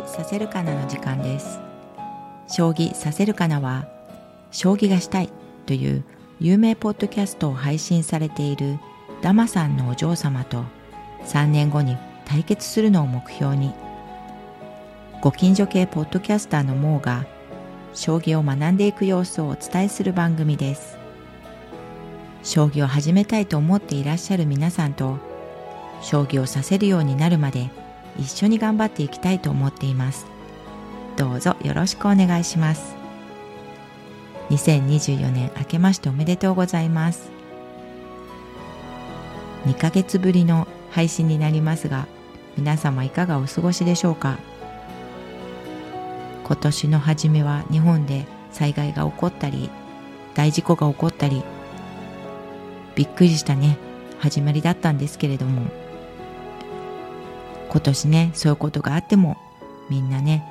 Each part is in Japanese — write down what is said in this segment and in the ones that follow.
棋させるかなの時間です。将棋させるかなは将棋がしたいという有名ポッドキャストを配信されているダマさんのお嬢様と3年後に対決するのを目標にご近所系ポッドキャスターのモーが将棋を学んでいく様子をお伝えする番組です。将棋を始めたいと思っていらっしゃる皆さんと将棋をさせるようになるまで一緒に頑張っていきたいと思っています。どうぞよろしくお願いします。2024年明けましておめでとうございます。2ヶ月ぶりの配信になりますが皆様いかがお過ごしでしょうか？今年の初めは日本で災害が起こったり大事故が起こったりびっくりしたね。始まりだったんですけれども今年ねそういうことがあってもみんなね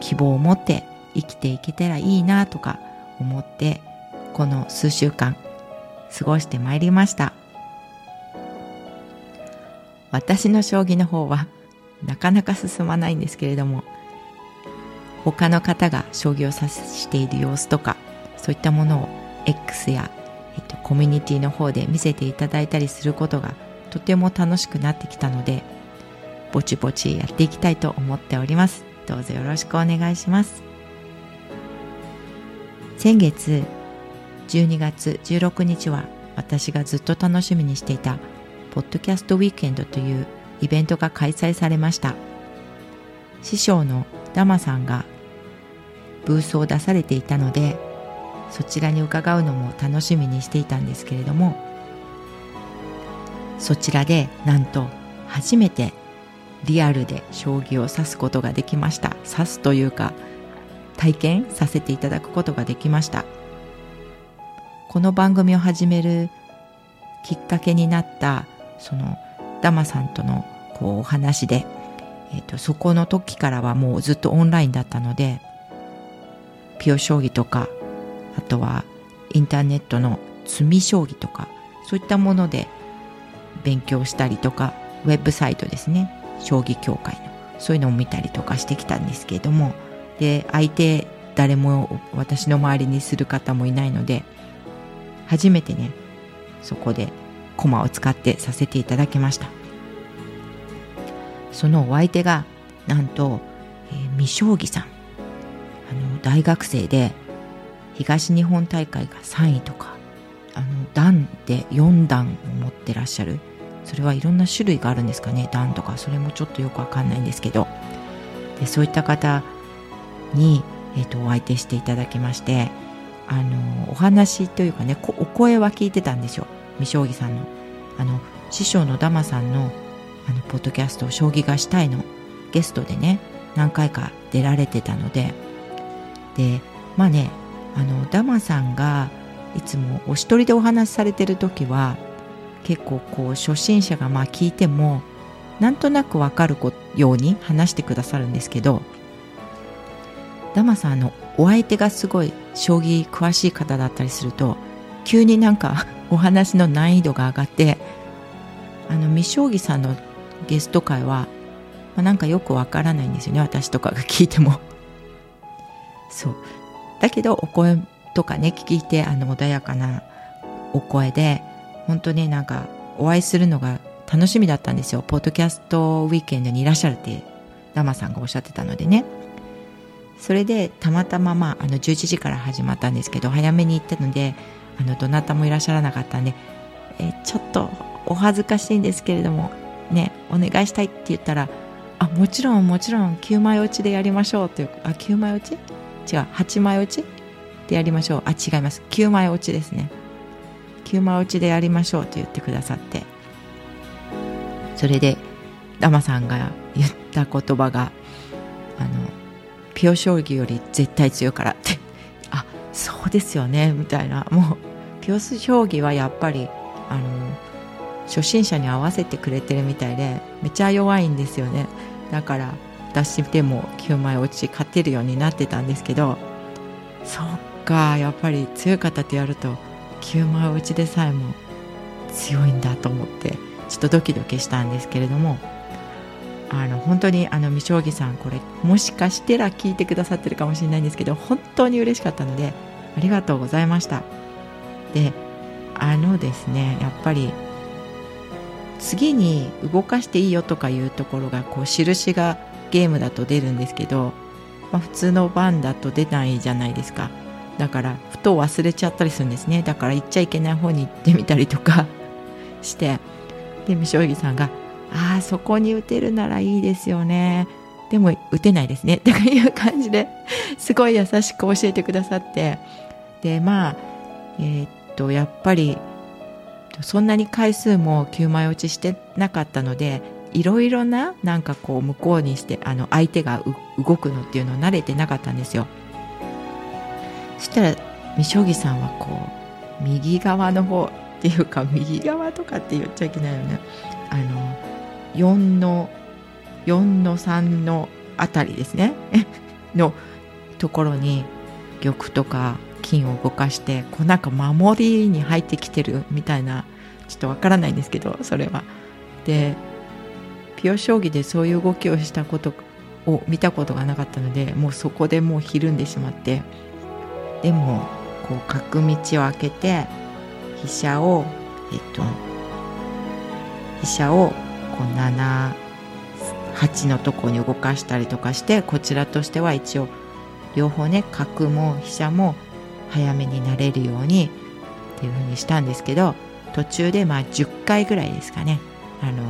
希望を持って生きていけたらいいなとか思ってこの数週間過ごしてまいりました。私の将棋の方はなかなか進まないんですけれども他の方が将棋を指している様子とかそういったものを X や、えっと、コミュニティの方で見せていただいたりすることがとても楽しくなってきたのでぼちぼちやっていきたいと思っております。どうぞよろしくお願いします。先月12月16日は私がずっと楽しみにしていたポッドキャストウィークエンドというイベントが開催されました。師匠のダマさんがブースを出されていたのでそちらに伺うのも楽しみにしていたんですけれどもそちらでなんと初めてリアルで将棋を指すことができました。指すというか体験させていただくことができました。この番組を始めるきっかけになったそのダマさんとのこうお話で、えーと、そこの時からはもうずっとオンラインだったのでピオ将棋とかあとはインターネットの詰み将棋とかそういったもので勉強したりとかウェブサイトですね。将棋協会の。そういうのを見たりとかしてきたんですけれども。で相手誰も私の周りにする方もいないので初めてねそこで駒を使ってさせていただきました。そのお相手がなんと、えー、未将棋さん。あの大学生で東日本大会が3位とかあの段で4段を持ってらっしゃる。それはいろんな種類があるんですかね。段とかそれもちょっとよくわかんないんですけど。でそういった方に、えーと、お相手していただきましてあのお話というかねお声は聞いてたんですよ。未将棋さんの。あの師匠のダマさんのあのポッドキャスト「将棋がしたい」の。ゲストでね何回か出られてたので。でまあねあのダマさんがいつもお一人でお話しされてる時は結構こう初心者がまあ聞いてもなんとなくわかるように話してくださるんですけどダマさんのお相手がすごい将棋詳しい方だったりすると急になんか お話の難易度が上がってあの未将棋さんのゲスト会は、まあ、なんかよくわからないんですよね私とかが聞いても。そう。だけどお声とかね聞いてあの穏やかなお声で本当になんかお会いするのが楽しみだったんですよ。ポッドキャストウィークエンドにいらっしゃるってダマさんがおっしゃってたのでね。それでたまたままああの11時から始まったんですけど早めに行ったのであのどなたもいらっしゃらなかったんでえちょっとお恥ずかしいんですけれどもねお願いしたいって言ったらあもちろんもちろん9枚落ちでやりましょうというあ9枚落ち？違う8枚落ち？でやりましょう。あ違います。9枚落ちですね。9枚落ちでやりましょうと言ってくださって。それでダマさんが言った言葉があのピオ将棋より絶対強いからって。あそうですよね。みたいな。もうピオス将棋はやっぱりあの初心者に合わせてくれてるみたいでめちゃ弱いんですよね。だから私でも9枚落ち勝てるようになってたんですけどそっかやっぱり強い方とやると9枚打ちでさえも強いんだと思ってちょっとドキドキしたんですけれどもあの本当にあの未将棋さんこれもしかしてら聞いてくださってるかもしれないんですけど本当に嬉しかったのでありがとうございました。であのですねやっぱり次に動かしていいよとかいうところがこう印がゲームだと出るんですけど、まあ、普通の番だと出ないじゃないですか。だからふと忘れちゃったりするんですね。だから行っちゃいけない方に行ってみたりとか して。で未将棋さんが「ああそこに打てるならいいですよね。でも打てないですね」とかいう感じですごい優しく教えてくださって。でまあえー、っとやっぱりそんなに回数も9枚落ちしてなかったのでいろいろななんかこう向こうにしてあの相手が動くのっていうのを慣れてなかったんですよ。そしたら未将棋さんはこう右側の方っていうか右側とかって言っちゃいけないよね。あの4の4の3のあたりですね。のところに玉とか金を動かしてこうなんか守りに入ってきてるみたいなちょっとわからないんですけどそれは。でピオ将棋でそういう動きをしたことを見たことがなかったのでもうそこでもうひるんでしまって。でもこう角道を開けて飛車をえっと飛車をこう78のとこに動かしたりとかしてこちらとしては一応両方ね角も飛車も早めになれるようにっていうふうにしたんですけど途中でまあ10回ぐらいですかね。あの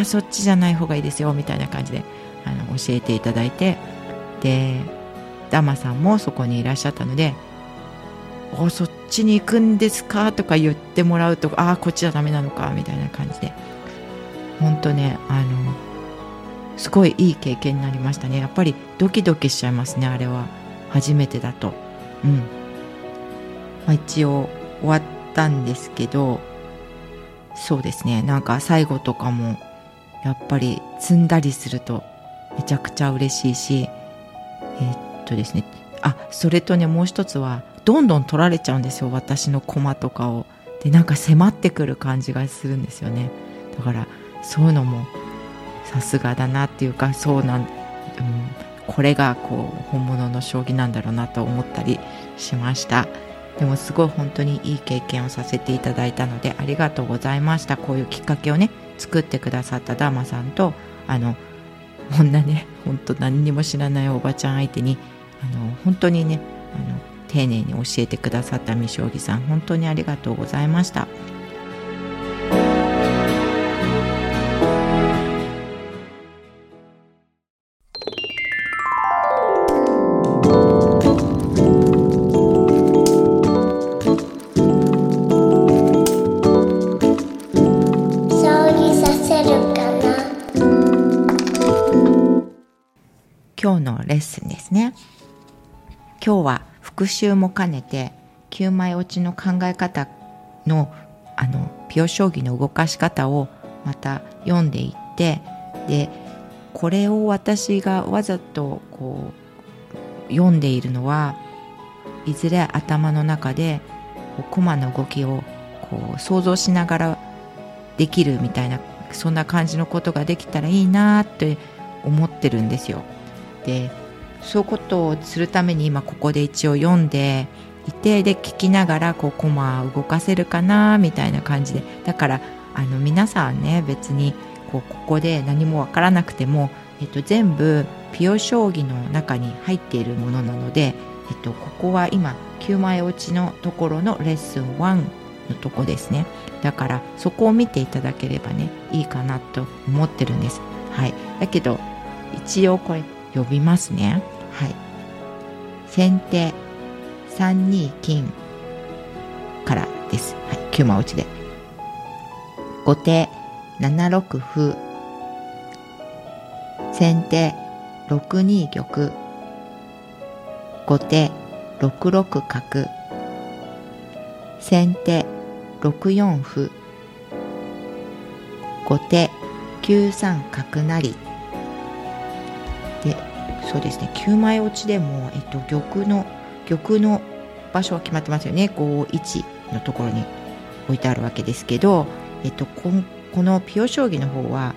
あそっちじゃない方がいいですよみたいな感じであの教えていただいてでダマさんもそこにいらっしゃったので「おそっちに行くんですか?」とか言ってもらうと「ああこっちじゃダメなのか」みたいな感じで。本当ねあのすごいいい経験になりましたね。やっぱりドキドキしちゃいますねあれは。初めてだと。うん。まあ、一応終わったんですけどそうですね。なんか最後とかもやっぱり積んだりするとめちゃくちゃ嬉しいしえー、とですねあそれとねもう一つはどんどん取られちゃうんですよ私の駒とかを。でなんか迫ってくる感じがするんですよね。だからそういうのもさすがだなっていうかそうなん、うん、これがこう本物の将棋なんだろうなと思ったりしました。でもすごい本当にいい経験をさせていただいたのでありがとうございました。こういうきっかけをね作ってくださったダーマさんとあのこんなね本当何にも知らないおばちゃん相手にあの本当にねあの丁寧に教えてくださった未将棋さん本当にありがとうございました。今日は復習も兼ねて9枚落ちの考え方のあのピオ将棋の動かし方をまた読んでいってでこれを私がわざとこう読んでいるのはいずれ頭の中で駒の動きをこう想像しながらできるみたいなそんな感じのことができたらいいなって思ってるんですよ。でそういうことをするために今ここで一応読んでいてで聞きながらこうコマ動かせるかなみたいな感じで。だからあの皆さんね別にこうここで何もわからなくても、えっと、全部ピオ将棋の中に入っているものなので、えっと、ここは今9枚落ちのところのレッスン1のとこですね。だからそこを見ていただければねいいかなと思ってるんです。はい。だけど一応これ呼びますね。はい。先手3二金からです、はい、9枚落ちで。後手7六歩。先手6二玉。後手6六角。先手6四歩。後手9三角成。そうですね。9枚落ちでも、えっと、玉の玉の場所は決まってますよね。51のところに置いてあるわけですけど、えっと、ここのピオ将棋の方は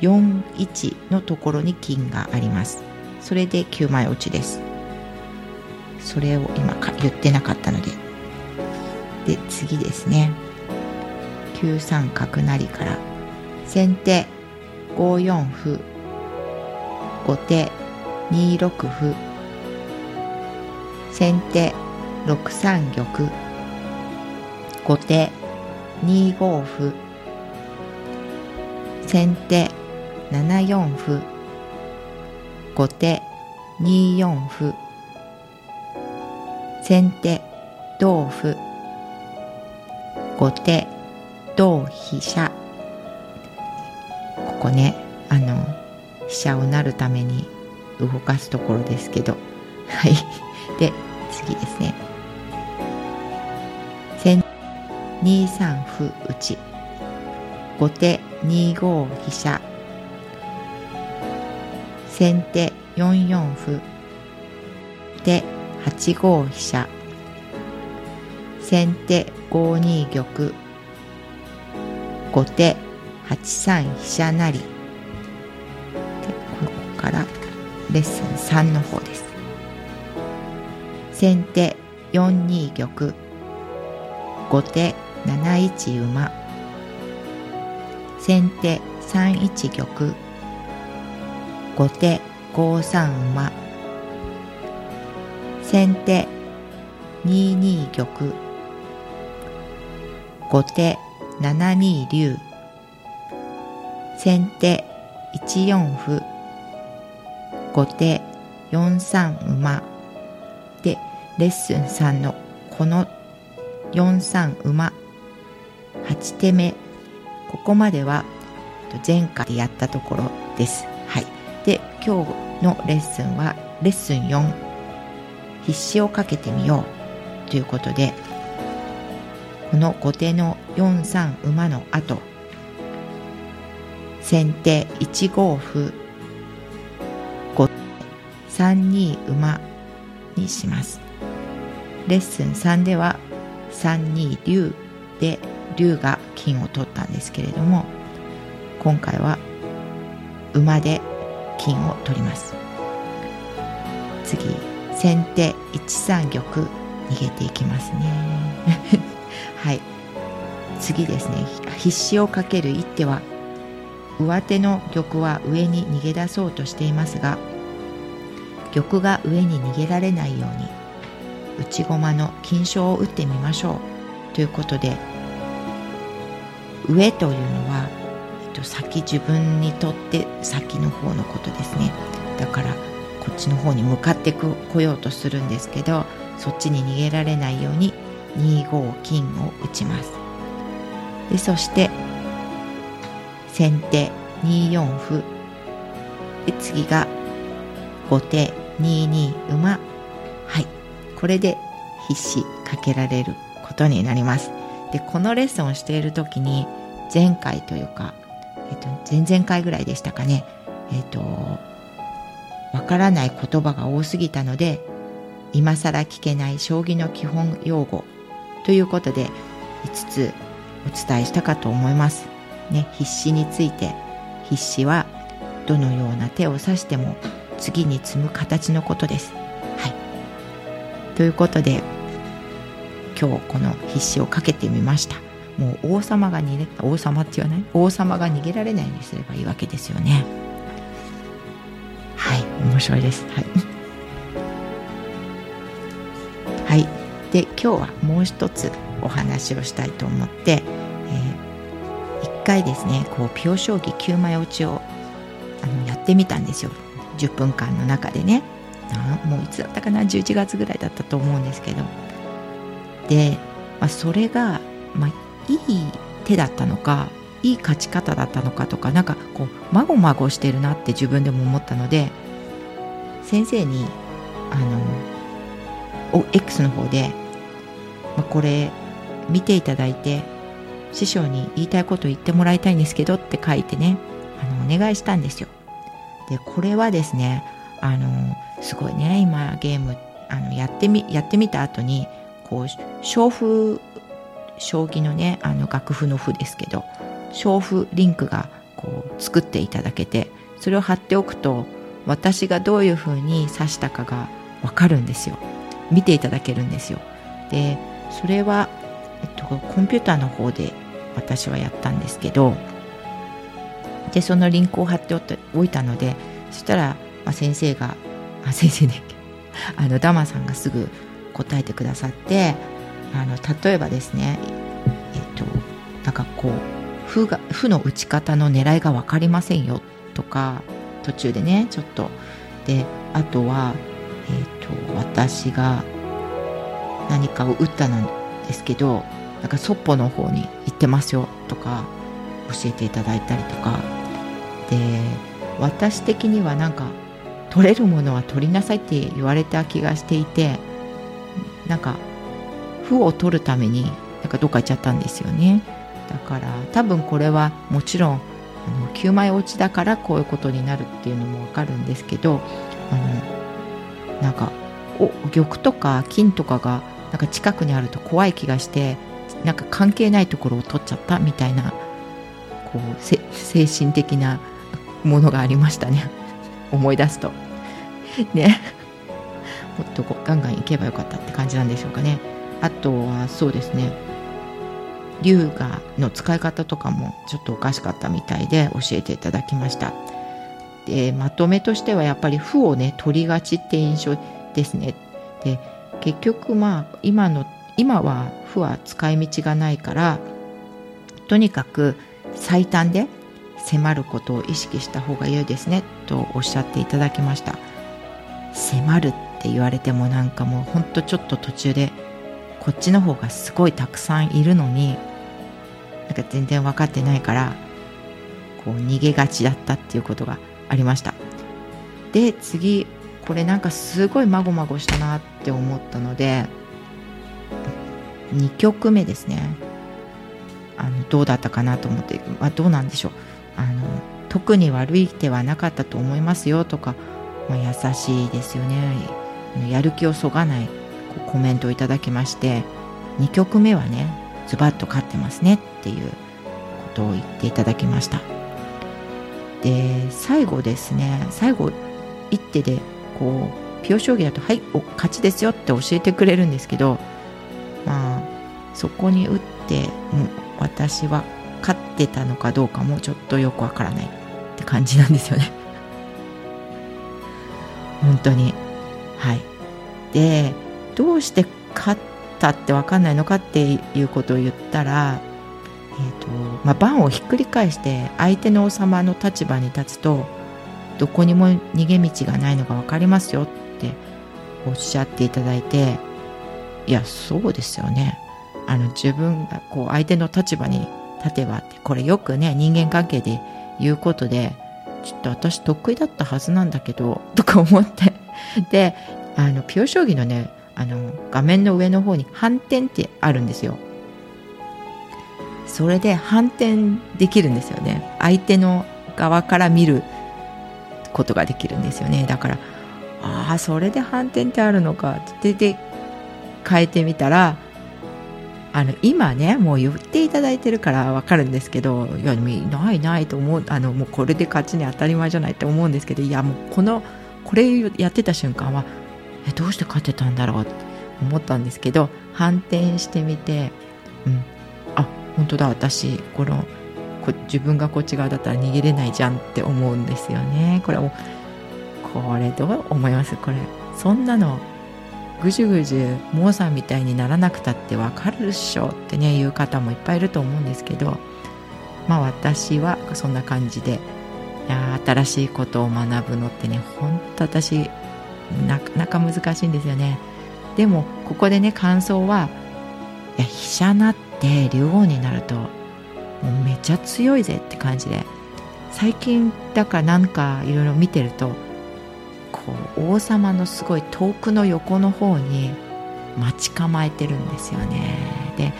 41のところに金があります。それで9枚落ちです。それを今か言ってなかったので。で次ですね。9三角成から。先手5四歩。後手2六歩。先手6三玉。後手2五歩。先手7四歩。後手2四歩。先手同歩。後手同飛車。ここねあの飛車をなるために動かすところですけど。はい。で次ですね。先2三歩打ち。後手2五飛車。先手4四歩。で8五飛車。先手5二玉。後手8三飛車成。レッスン3の方です。先手4二玉。後手7一馬。先手3一玉。後手5三馬。先手2二玉。後手7二竜。先手1四歩。後手4三馬でレッスン3のこの4三馬8手目ここまでは前回やったところです。はい。で今日のレッスンはレッスン4必死をかけてみようということでこの後手の4三馬の後先手1五歩3二馬にします。レッスン3では3二竜で竜が金を取ったんですけれども今回は馬で金を取ります。次先手1三玉逃げていきますね。はい。次ですね。必死をかける一手は上手の玉は上に逃げ出そうとしていますが玉が上に逃げられないように内駒の金将を打ってみましょう。ということで上というのは、えっと、先自分にとって先の方のことですね。だからこっちの方に向かってこようとするんですけどそっちに逃げられないように2五金を打ちます。でそして先手2四歩。で次が後手。2二馬。はい。これで必死かけられることになります。でこのレッスンをしている時に前回というか、えっと、前々回ぐらいでしたかね。えっとわからない言葉が多すぎたので今更聞けない将棋の基本用語ということで5つお伝えしたかと思います。ね、必死について必死はどのような手を指しても次に積む形のことです。はい、ということで今日この必死をかけてみました。もう王様が逃げ王様って言わない？王様が逃げられないようにすればいいわけですよね。はい面白いです。はい。はい、で今日はもう一つお話をしたいと思って、えー、1回ですねこうピオ将棋9枚落ちをあのやってみたんですよ10分間の中でね。もういつだったかな？11月ぐらいだったと思うんですけど。で、まあ、それが、まあ、いい手だったのかいい勝ち方だったのかとかなんかこうまごまごしてるなって自分でも思ったので先生にあの X の方で、まあ、これ見ていただいて師匠に言いたいこと言ってもらいたいんですけどって書いてねあのお願いしたんですよ。でこれはですねあのすごいね今ゲームあのやってみやってみた後にこう勝負将棋のねあの楽譜の譜ですけど勝負リンクがこう作っていただけてそれを貼っておくと私がどういうふうに刺したかがわかるんですよ。見ていただけるんですよ。でそれは、えっと、コンピューターの方で私はやったんですけどでそのリンクを貼っておいたのでそしたら、まあ、先生があ先生ね あのダマさんがすぐ答えてくださってあの例えばですねえっとなんかこう負が負の打ち方の狙いが分かりませんよとか途中でねちょっと。であとは、えっと私が何かを打ったんですけどなんかそっぽの方に行ってますよとか教えていただいたりとか。で私的にはなんか取れるものは取りなさいって言われた気がしていてなんか負を取るためになんかどっか行っちゃったんですよね。だから多分これはもちろんあの9枚落ちだからこういうことになるっていうのもわかるんですけどあのなんかお玉とか金とかがなんか近くにあると怖い気がしてなんか関係ないところを取っちゃったみたいなこう精神的なものがありましたね。思い出すと。ね。もっとこうガンガン行けばよかったって感じなんでしょうかね。あとはそうですね。龍河の使い方とかもちょっとおかしかったみたいで教えていただきました。でまとめとしてはやっぱり負をね取りがちって印象ですね。で結局まあ今の今は負は使い道がないからとにかく最短で迫ることを意識した方が良いですねとおっしゃっていただきました。迫るって言われてもなんかもうほんとちょっと途中でこっちの方がすごいたくさんいるのになんか全然分かってないからこう逃げがちだったっていうことがありました。で次これなんかすごいまごまごしたなって思ったので2曲目ですね。あのどうだったかなと思って、まあ、どうなんでしょう。あの特に悪い手はなかったと思いますよとか、まあ、優しいですよね。やる気をそがないコメントをいただきまして2曲目はねズバッと勝ってますねっていうことを言っていただきました。で最後ですね最後一手でこうピオ将棋だと「はいお勝ちですよ」って教えてくれるんですけどまあそこに打っても私はってたのかどうかもちょっとよくわからないって感じなんですよね。本当に。はい。でどうして勝ったって分かんないのかっていうことを言ったら、えーとまあ、盤をひっくり返して相手の王様の立場に立つとどこにも逃げ道がないのが分かりますよっておっしゃっていただいていやそうですよね。あの自分がこう相手の立場に立てばこれよくね人間関係で言うことでちょっと私得意だったはずなんだけどとか思って。であのピュア将棋のねあの画面の上の方に反転ってあるんですよ。それで反転できるんですよね。相手の側から見ることができるんですよね。だからああそれで反転ってあるのか。ってで変えてみたらあの今ねもう言っていただいてるから分かるんですけどいやないないと思うあのもうこれで勝ちに当たり前じゃないって思うんですけどいやもうこのこれやってた瞬間はえどうして勝てたんだろうって思ったんですけど反転してみて、うん、あ本当だ私このこ自分がこっち側だったら逃げれないじゃんって思うんですよね。これもこれどう思います？これそんなのぐじゅぐじゅモーさんみたいにならなくたってわかるっしょってね言う方もいっぱいいると思うんですけどまあ私はそんな感じでいや新しいことを学ぶのってねほんと私なかなか難しいんですよね。でもここでね感想はいや飛車なって竜王になるともうめちゃ強いぜって感じで最近だからなんかいろいろ見てるとこう王様のすごい遠くの横の方に待ち構えてるんですよね。で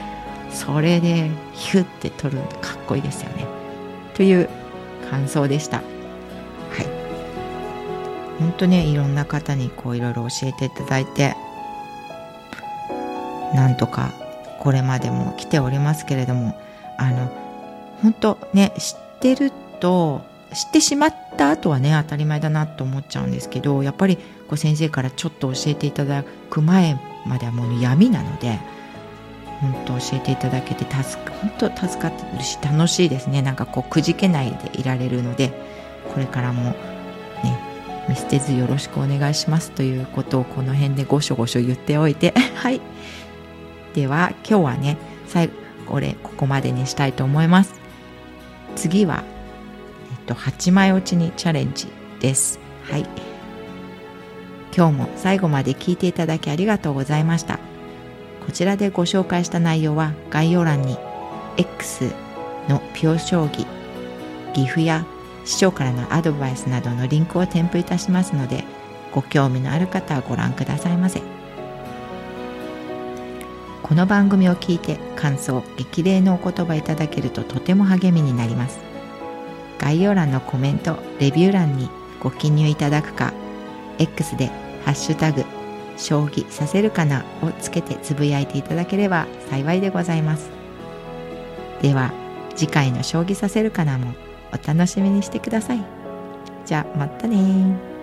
それでヒュッて取るのかっこいいですよね。という感想でした。はい。本当ねいろんな方にこういろいろ教えていただいてなんとかこれまでも来ておりますけれどもあの本当ね知ってると知ってしまった後はね当たり前だなと思っちゃうんですけどやっぱりこう先生からちょっと教えていただく前まではもう闇なので本当教えていただけて助か本当助かってるし楽しいですね。なんかこうくじけないでいられるのでこれからもね見捨てずよろしくお願いしますということをこの辺でごしょごしょ言っておいて。はい。では今日はね最後これここまでにしたいと思います。次は、と、8枚落ちにチャレンジです。はい。今日も最後まで聞いていただきありがとうございました。こちらでご紹介した内容は概要欄に X のピョ将棋岐阜や師匠からのアドバイスなどのリンクを添付いたしますのでご興味のある方はご覧くださいませ。この番組を聞いて感想激励のお言葉いただけるととても励みになります。概要欄のコメントレビュー欄にご記入いただくか X で「ハッシュタグ将棋させるかなをつけてつぶやいていただければ幸いでございます。では次回の将棋させるかなもお楽しみにしてください。じゃあまたね